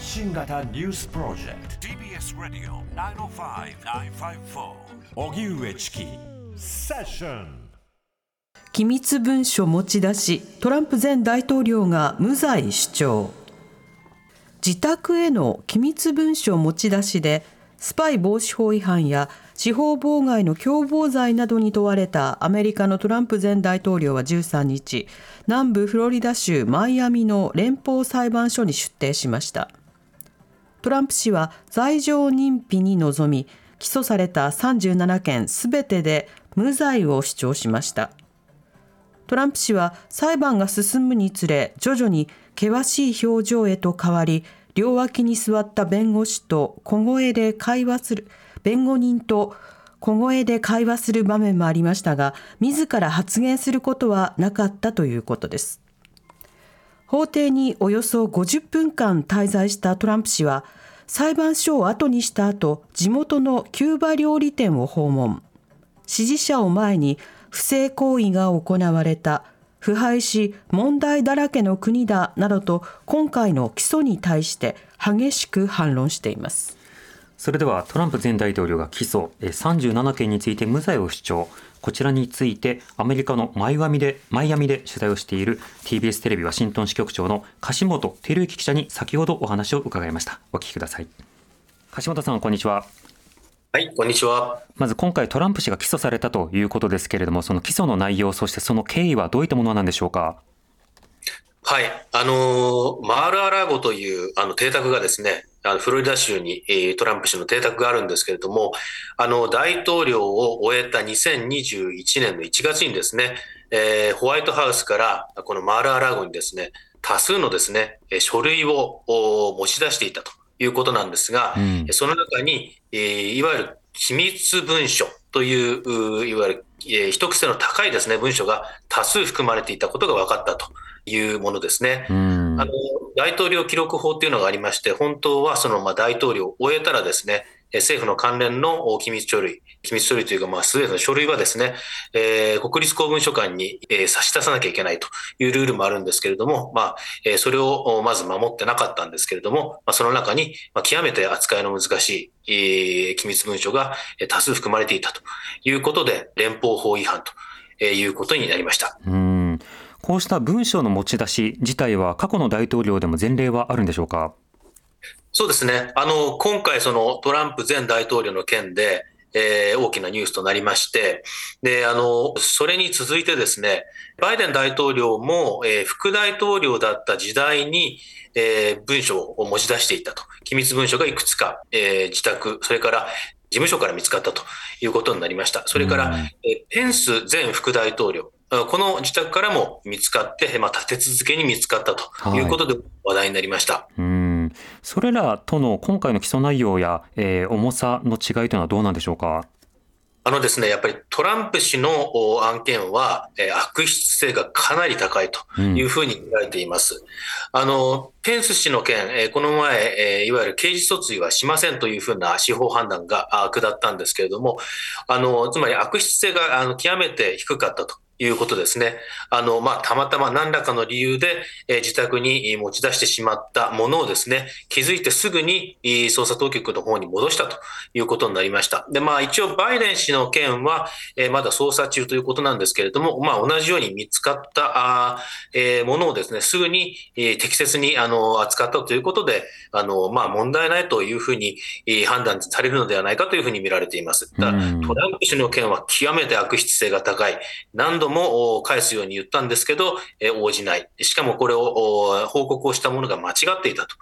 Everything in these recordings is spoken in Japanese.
発信型ニュースプロジェクト。TBS ラディオ905-954おぎゅうえちきセッション機密文書持ち出しトランプ前大統領が無罪主張。自宅への機密文書持ち出しでスパイ防止法違反や司法妨害の共謀罪などに問われたアメリカのトランプ前大統領は13日南部フロリダ州マイアミの連邦裁判所に出廷しましたトランプ氏は罪状認否に臨み起訴された37件すべてで無罪を主張しました。トランプ氏は裁判が進むにつれ徐々に険しい表情へと変わり両脇に座った弁護士と小声で会話する弁護人と小声で会話する場面もありましたが自ら発言することはなかったということです。法廷におよそ50分間滞在したトランプ氏は裁判所を後にした後地元のキューバ料理店を訪問。支持者を前に不正行為が行われた。腐敗し問題だらけの国だなどと今回の起訴に対して激しく反論しています。それではトランプ前大統領が起訴。37件について無罪を主張。こちらについてアメリカのマイアミでマイアミで取材をしている TBS テレビワシントン支局長の樫本照之記者に先ほどお話を伺いましたお聞きください樫本さんこんにちははい、こんにちは。まず今回トランプ氏が起訴されたということですけれども、その起訴の内容、そしてその経緯はどういったものなんでしょうか？はい、あのー、マール・ア・ラーゴというあの邸宅がですね、あのフロリダ州に、えー、トランプ氏の邸宅があるんですけれども、あの大統領を終えた2021年の1月にですね、えー、ホワイトハウスからこのマール・ア・ラーゴにですね、多数のですね、書類を持ち出していたと。いうことなんですが、うん、その中に、えー、いわゆる機密文書という、いわゆる、えー、一癖の高いですね、文書が多数含まれていたことが分かったというものですね。うん、あの大統領記録法っていうのがありまして、本当はそのまあ大統領を終えたらですね、政府の関連の機密書類、機密書類というか、まあ、すべての書類はですね、えー、国立公文書館に、えー、差し出さなきゃいけないというルールもあるんですけれども、まあ、えー、それをまず守ってなかったんですけれども、まあ、その中に、まあ、極めて扱いの難しい、えー、機密文書が多数含まれていたということで、連邦法違反ということになりました。うんこうした文書の持ち出し自体は過去の大統領でも前例はあるんでしょうか？そうですね。あの、今回そのトランプ前大統領の件で、えー、大きなニュースとなりまして、で、あの、それに続いてですね、バイデン大統領も、えー、副大統領だった時代に、えー、文書を持ち出していたと。機密文書がいくつか、えー、自宅、それから事務所から見つかったということになりました。それから、えペンス前副大統領、この自宅からも見つかって、まあ、立て続けに見つかったということで話題になりました。はい、うんそれらとの今回の起訴内容や、えー、重さの違いというのはどうなんでしょうか？あのですね、やっぱりトランプ氏の案件は、えー、悪質性がかなり高いというふうに見られています。うん、あの、ペンス氏の件、えー、この前、えー、いわゆる刑事訴追はしませんというふうな司法判断が下ったんですけれども、あの、つまり悪質性があの極めて低かったと。いうことですね。あの、まあ、たまたま何らかの理由で、えー、自宅に持ち出してしまったものをですね、気づいてすぐに捜査当局の方に戻したということになりました。で、まあ、一応バイデン氏の件は、えー、まだ捜査中ということなんですけれども、まあ、同じように見つかったあ、えー、ものをですね、すぐに、えー、適切にあの扱ったということで、あの、まあ、問題ないというふうに、えー、判断されるのではないかというふうに見られています。だトランプ氏の件は極めて悪質性が高い。何度も返すように言ったんですけど、応じない。しかもこれを報告をしたものが間違っていたと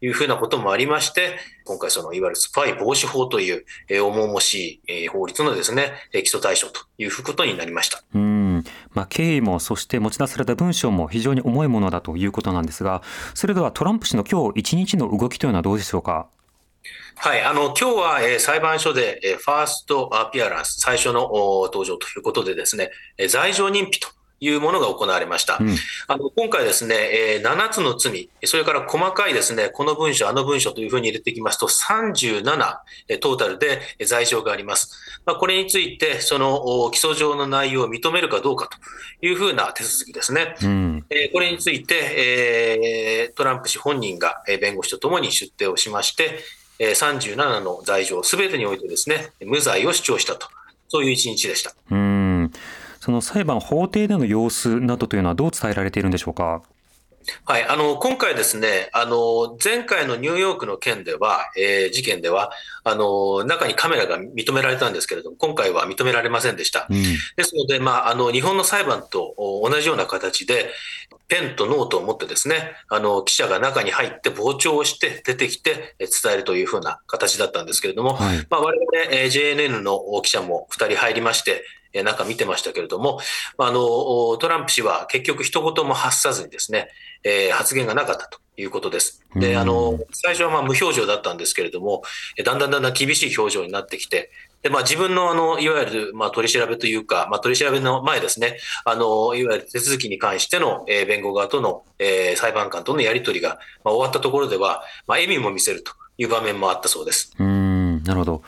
いうふうなこともありまして、今回そのいわゆるスパイ防止法という、重々しい、法律のですね、起訴対象ということになりました。うんまあ、経緯もそして持ち出された文章も非常に重いものだということなんですが、それではトランプ氏の今日一日の動きというのはどうでしょうか？はい、あの、今日は、えー、裁判所で、えー、ファーストアピアランス、最初の登場ということでですね、えー、罪状認否というものが行われました。うんあの今回ですね、えー7つの罪、それから細かいですね、この文書、あの文書というふうに入れていきますと、37えートータルでえー罪状があります。まあ、これについて、そのお起訴状の内容を認めるかどうかというふうな手続きですね。うんえーこれについて、えートランプ氏本人がえー弁護士とともに出廷をしまして、えー37の罪状すべてにおいてですね、無罪を主張したと、そういう一日でした。うんその裁判法廷での様子などというのはどう伝えられているんでしょうか？はい、あの今回ですね、あの前回のニューヨークの件では、えー事件ではあの、中にカメラが認められたんですけれども、今回は認められませんでした。うんですので、まあ、あの日本の裁判とお同じような形で、ペンとノートを持ってですね、あの記者が中に入って傍聴をして出てきてえ伝えるというふうな形だったんですけれども、はいまあ、我々、えー JNN の記者も2人入りまして、えー中見てましたけれども、まああのトランプ氏は結局一言も発さずにですね、えー発言がなかったということです。うんであの最初はまあ無表情だったんですけれども、えーだんだんだんだん厳しい表情になってきて、でまあ、自分のあのいわゆるまあ取り調べというか、まあ、取り調べの前ですね、あのいわゆる手続きに関しての、えー弁護側との、えー裁判官とのやり取りが、まあ、終わったところでは、まあ、笑みも見せるという場面もあったそうです。うんなるほど。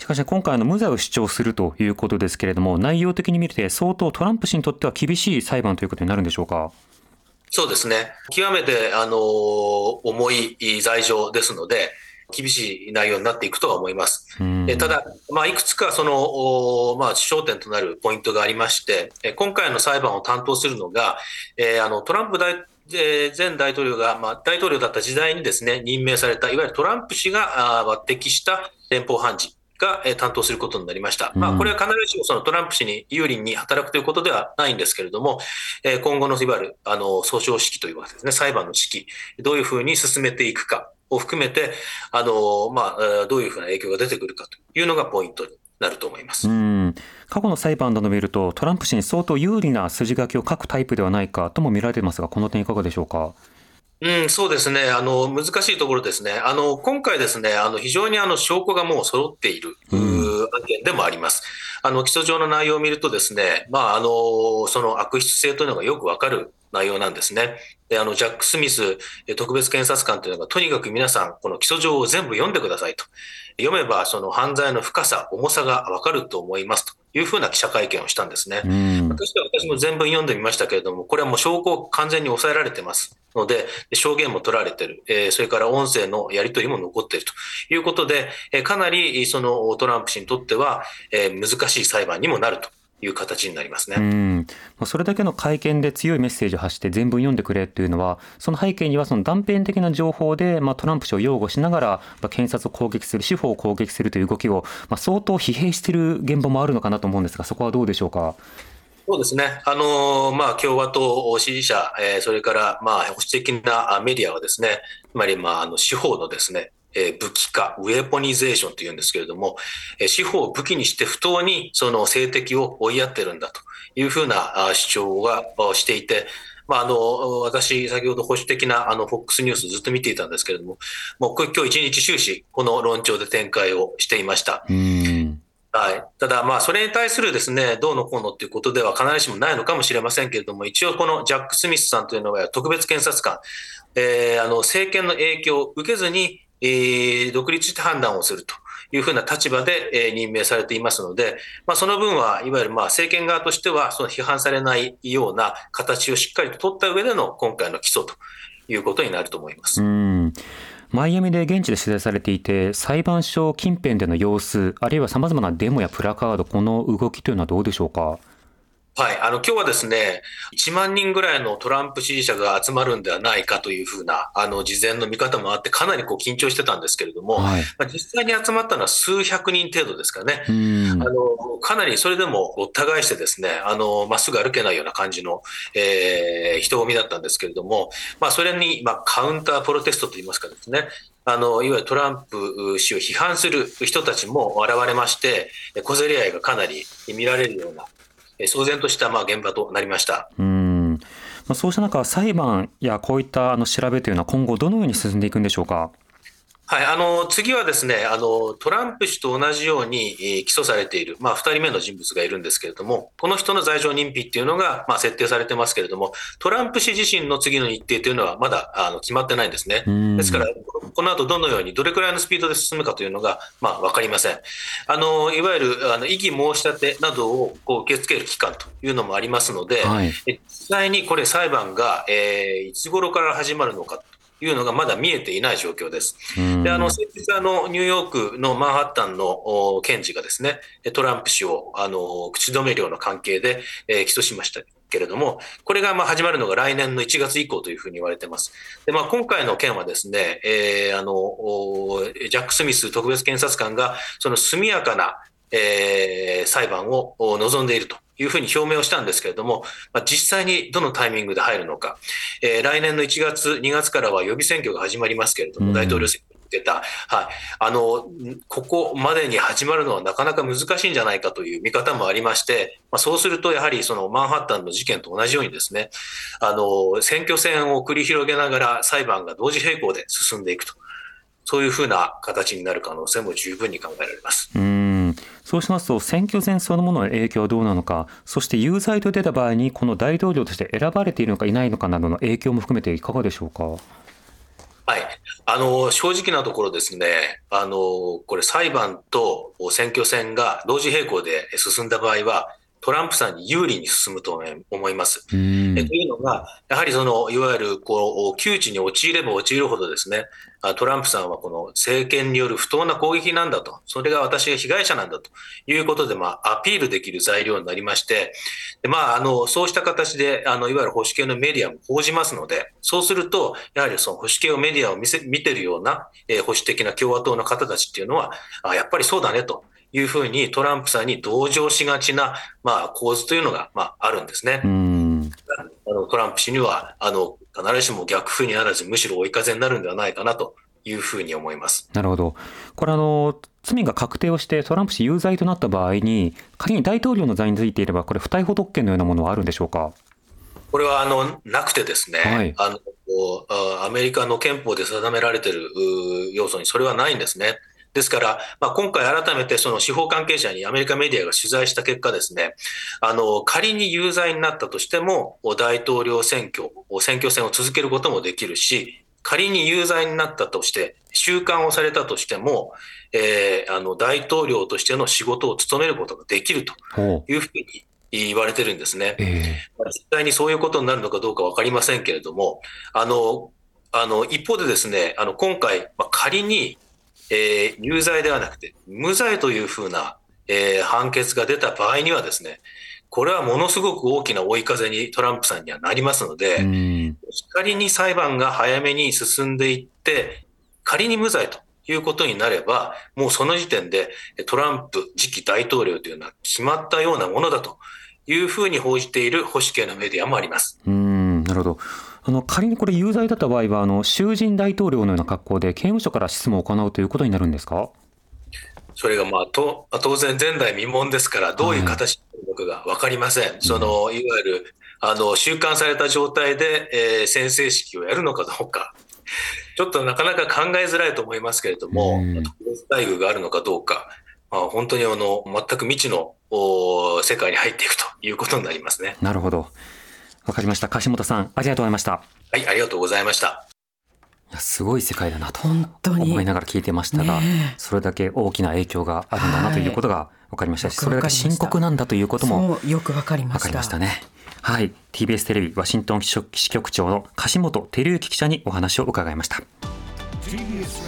しかし今回の無罪を主張するということですけれども内容的に見て相当トランプ氏にとっては厳しい裁判ということになるんでしょうか？そうですね。極めて、あの重い罪状ですので、厳しい内容になっていくとは思います。うんえただ、まあ、いくつかその、おまあ、焦点となるポイントがありまして、え今回の裁判を担当するのが、えーあのトランプ大えー前大統領が、まあ、大統領だった時代にですね、任命された、いわゆるトランプ氏が抜擢した連邦判事が、えー担当することになりました。まあ、うんこれは必ずしもそのトランプ氏に有利に働くということではないんですけれども、えー今後のいわゆるあの訴訟指揮というわけですね、裁判の指揮、どういうふうに進めていくかを含めて、あのまあ、えーどういうふうな影響が出てくるかというのがポイントになると思います。うん過去の裁判などを見るとトランプ氏に相当有利な筋書きを書くタイプではないかとも見られていますがこの点いかがでしょうか？うん、そうですね。あの、難しいところですね。あの、今回ですね、あの、非常にあの、証拠がもう揃っている、案件でもあります。あの、起訴状の内容を見るとですね、まあ、あの、その悪質性というのがよくわかる内容なんですね。で、あの、ジャック・スミスえ特別検察官というのが、とにかく皆さん、この起訴状を全部読んでくださいと。読めば、その犯罪の深さ、重さがわかると思いますというふうな記者会見をしたんですね。うん。私は私も全文読んでみましたけれども、これはもう証拠完全に抑えられてますので、証言も取られてる、えーそれから音声のやり取りも残っていると。いうことで、えーかなりそのトランプ氏にとっては、えー難しい裁判にもなるという形になりますね。うんまあそれだけの会見で強いメッセージを発して全文読んでくれっていうのはその背景にはその断片的な情報で、まあ、トランプ氏を擁護しながら、まあ、検察を攻撃する司法を攻撃するという動きを、まあ、相当疲弊している現場もあるのかなと思うんですがそこはどうでしょうか？そうですね。あのーまあ、共和党支持者、えーそれから、まあ、保守的なあメディアはですね、つまり、まあ、あの、司法のですね、えー武器化、ウェポニゼーションというんですけれども、えー司法を武器にして不当にその政敵を追いやってるんだというふうなあ主張があしていて、まあ、あの、私、先ほど保守的なあの、FOX ニュースずっと見ていたんですけれども、もう今日一日終始、この論調で展開をしていました。うんはい、ただ、まあ、それに対するですね、どうのこうのっていうことでは必ずしもないのかもしれませんけれども、一応このジャック・スミスさんというのは特別検察官、えーあの政権の影響を受けずに、えー独立して判断をするというふうな立場で、えー任命されていますので、まあ、その分はいわゆるまあ政権側としてはその批判されないような形をしっかりと取った上での今回の起訴ということになると思います。うんマイアミで現地で取材されていて裁判所近辺での様子あるいはさまざまなデモやプラカードこの動きというのはどうでしょうか？はい、あの今日はですね、1万人ぐらいのトランプ支持者が集まるんではないかというふうなあの事前の見方もあって、かなりこう緊張してたんですけれども、はい。まあ、実際に集まったのは数百人程度ですかね。うん。あのかなりそれでもごった返してですね、あのまっすぐ歩けないような感じの、えー人混みだったんですけれども、まあ、それに、まあ、カウンタープロテストといいますかですね、あのいわゆるトランプ氏を批判する人たちも現れまして、小競り合いがかなり見られるような、えー騒然としたまあ現場となりました。うんまそうした中裁判やこういったあの調べというのは今後どのように進んでいくんでしょうか？はい、あの次はですねあのトランプ氏と同じように、えー、起訴されている、まあ、2人目の人物がいるんですけれども、この人の罪状認否っていうのが、まあ、設定されてますけれども、トランプ氏自身の次の日程というのはまだあの決まってないんですね。ですから、この後どのように、どれくらいのスピードで進むかというのが、まあ、分かりません。あのいわゆるあの異議申し立てなどをこう受け付ける期間というのもありますので、はい、実際にこれ、裁判が、えー、いつ頃から始まるのか。いうのがまだ見えていない状況です。で、あの、先日、あの、ニューヨークのマンハッタンの検事がですね、トランプ氏を、あの、口止め料の関係で、えー、起訴しましたけれども、これがまあ始まるのが来年の1月以降というふうに言われています。で、まあ、今回の件はですね、えー、あの、ジャック・スミス特別検察官が、その速やかな、えー、裁判を望んでいるというふうに表明をしたんですけれども、まあ、実際にどのタイミングで入るのか、えー、来年の1月、2月からは予備選挙が始まりますけれども、大統領選挙に向けた、はい、あのここまでに始まるのはなかなか難しいんじゃないかという見方もありまして、まあ、そうするとやはりそのマンハッタンの事件と同じようにですねあの選挙戦を繰り広げながら裁判が同時並行で進んでいくと。そういうふうな形になる可能性も十分に考えられます。うんそうしますと、選挙戦そのものの影響はどうなのか、そして有罪と出た場合に、この大統領として選ばれているのかいないのかなどの影響も含めていかがでしょうか？はい、あの正直なところですね、あのこれ、裁判と選挙戦が同時並行で進んだ場合は、トランプさんに有利に進むと思います。えというのが、やはりそのいわゆるこう窮地に陥れば陥るほどですね、トランプさんはこの政権による不当な攻撃なんだと、それが私が被害者なんだということで、まあ、アピールできる材料になりまして、でまあ、あのそうした形であのいわゆる保守系のメディアも報じますので、そうすると、やはりその保守系をメディアを見せ見てるような、えー、保守的な共和党の方たちっていうのは、あやっぱりそうだねと。いうふうにトランプさんに同情しがちな、まあ、構図というのが、まあ、あるんですね。あのトランプ氏にはあの必ずしも逆風にならず、むしろ追い風になるんではないかなというふうに思いますなるほど、これあの、罪が確定をして、トランプ氏有罪となった場合に、仮に大統領の座についていれば、これ、不逮捕特権のようなものはあるんでしょうか？これはあのなくてですね、はい、あのアメリカの憲法で定められている要素にそれはないんですね。ですから、まあ、今回改めてその司法関係者にアメリカメディアが取材した結果ですね、あの、仮に有罪になったとしても、大統領選挙、選挙戦を続けることもできるし、仮に有罪になったとして、収監をされたとしても、えー、あの大統領としての仕事を務めることができるというふうに言われてるんですね。えー、実際にそういうことになるのかどうか分かりませんけれども、あのあの一方でですね、あの今回、まあ、仮にえー、有罪ではなくて無罪というふうな、えー、判決が出た場合にはですね、これはものすごく大きな追い風にトランプさんにはなりますので、仮に裁判が早めに進んでいって、仮に無罪ということになれば、もうその時点でトランプ次期大統領というのは決まったようなものだというふうに報じている保守系のメディアもあります。うんなるほどあの仮にこれ有罪だった場合はあの囚人大統領のような格好で刑務所から質問を行うということになるんですか？それがまあと当然前代未聞ですからどういう形になるのかが分かりません、はい、そのいわゆるあの収監された状態で、えー、宣誓式をやるのかどうか。ちょっとなかなか考えづらいと思いますけれども、特別待遇があるのかどうか、まあ、本当にあの全く未知の世界に入っていくということになりますね。なるほど。わかりました。樫本さん、ありがとうございました。はい、ありがとうございました。いやすごい世界だなと思いながら聞いてましたが、それだけ大きな影響があるんだなということが分かりましたし、それだけ深刻なんだということもよく分かりましたね。はい、TBS テレビワシントン支局長の樫本照之記者にお話を伺いました。TBS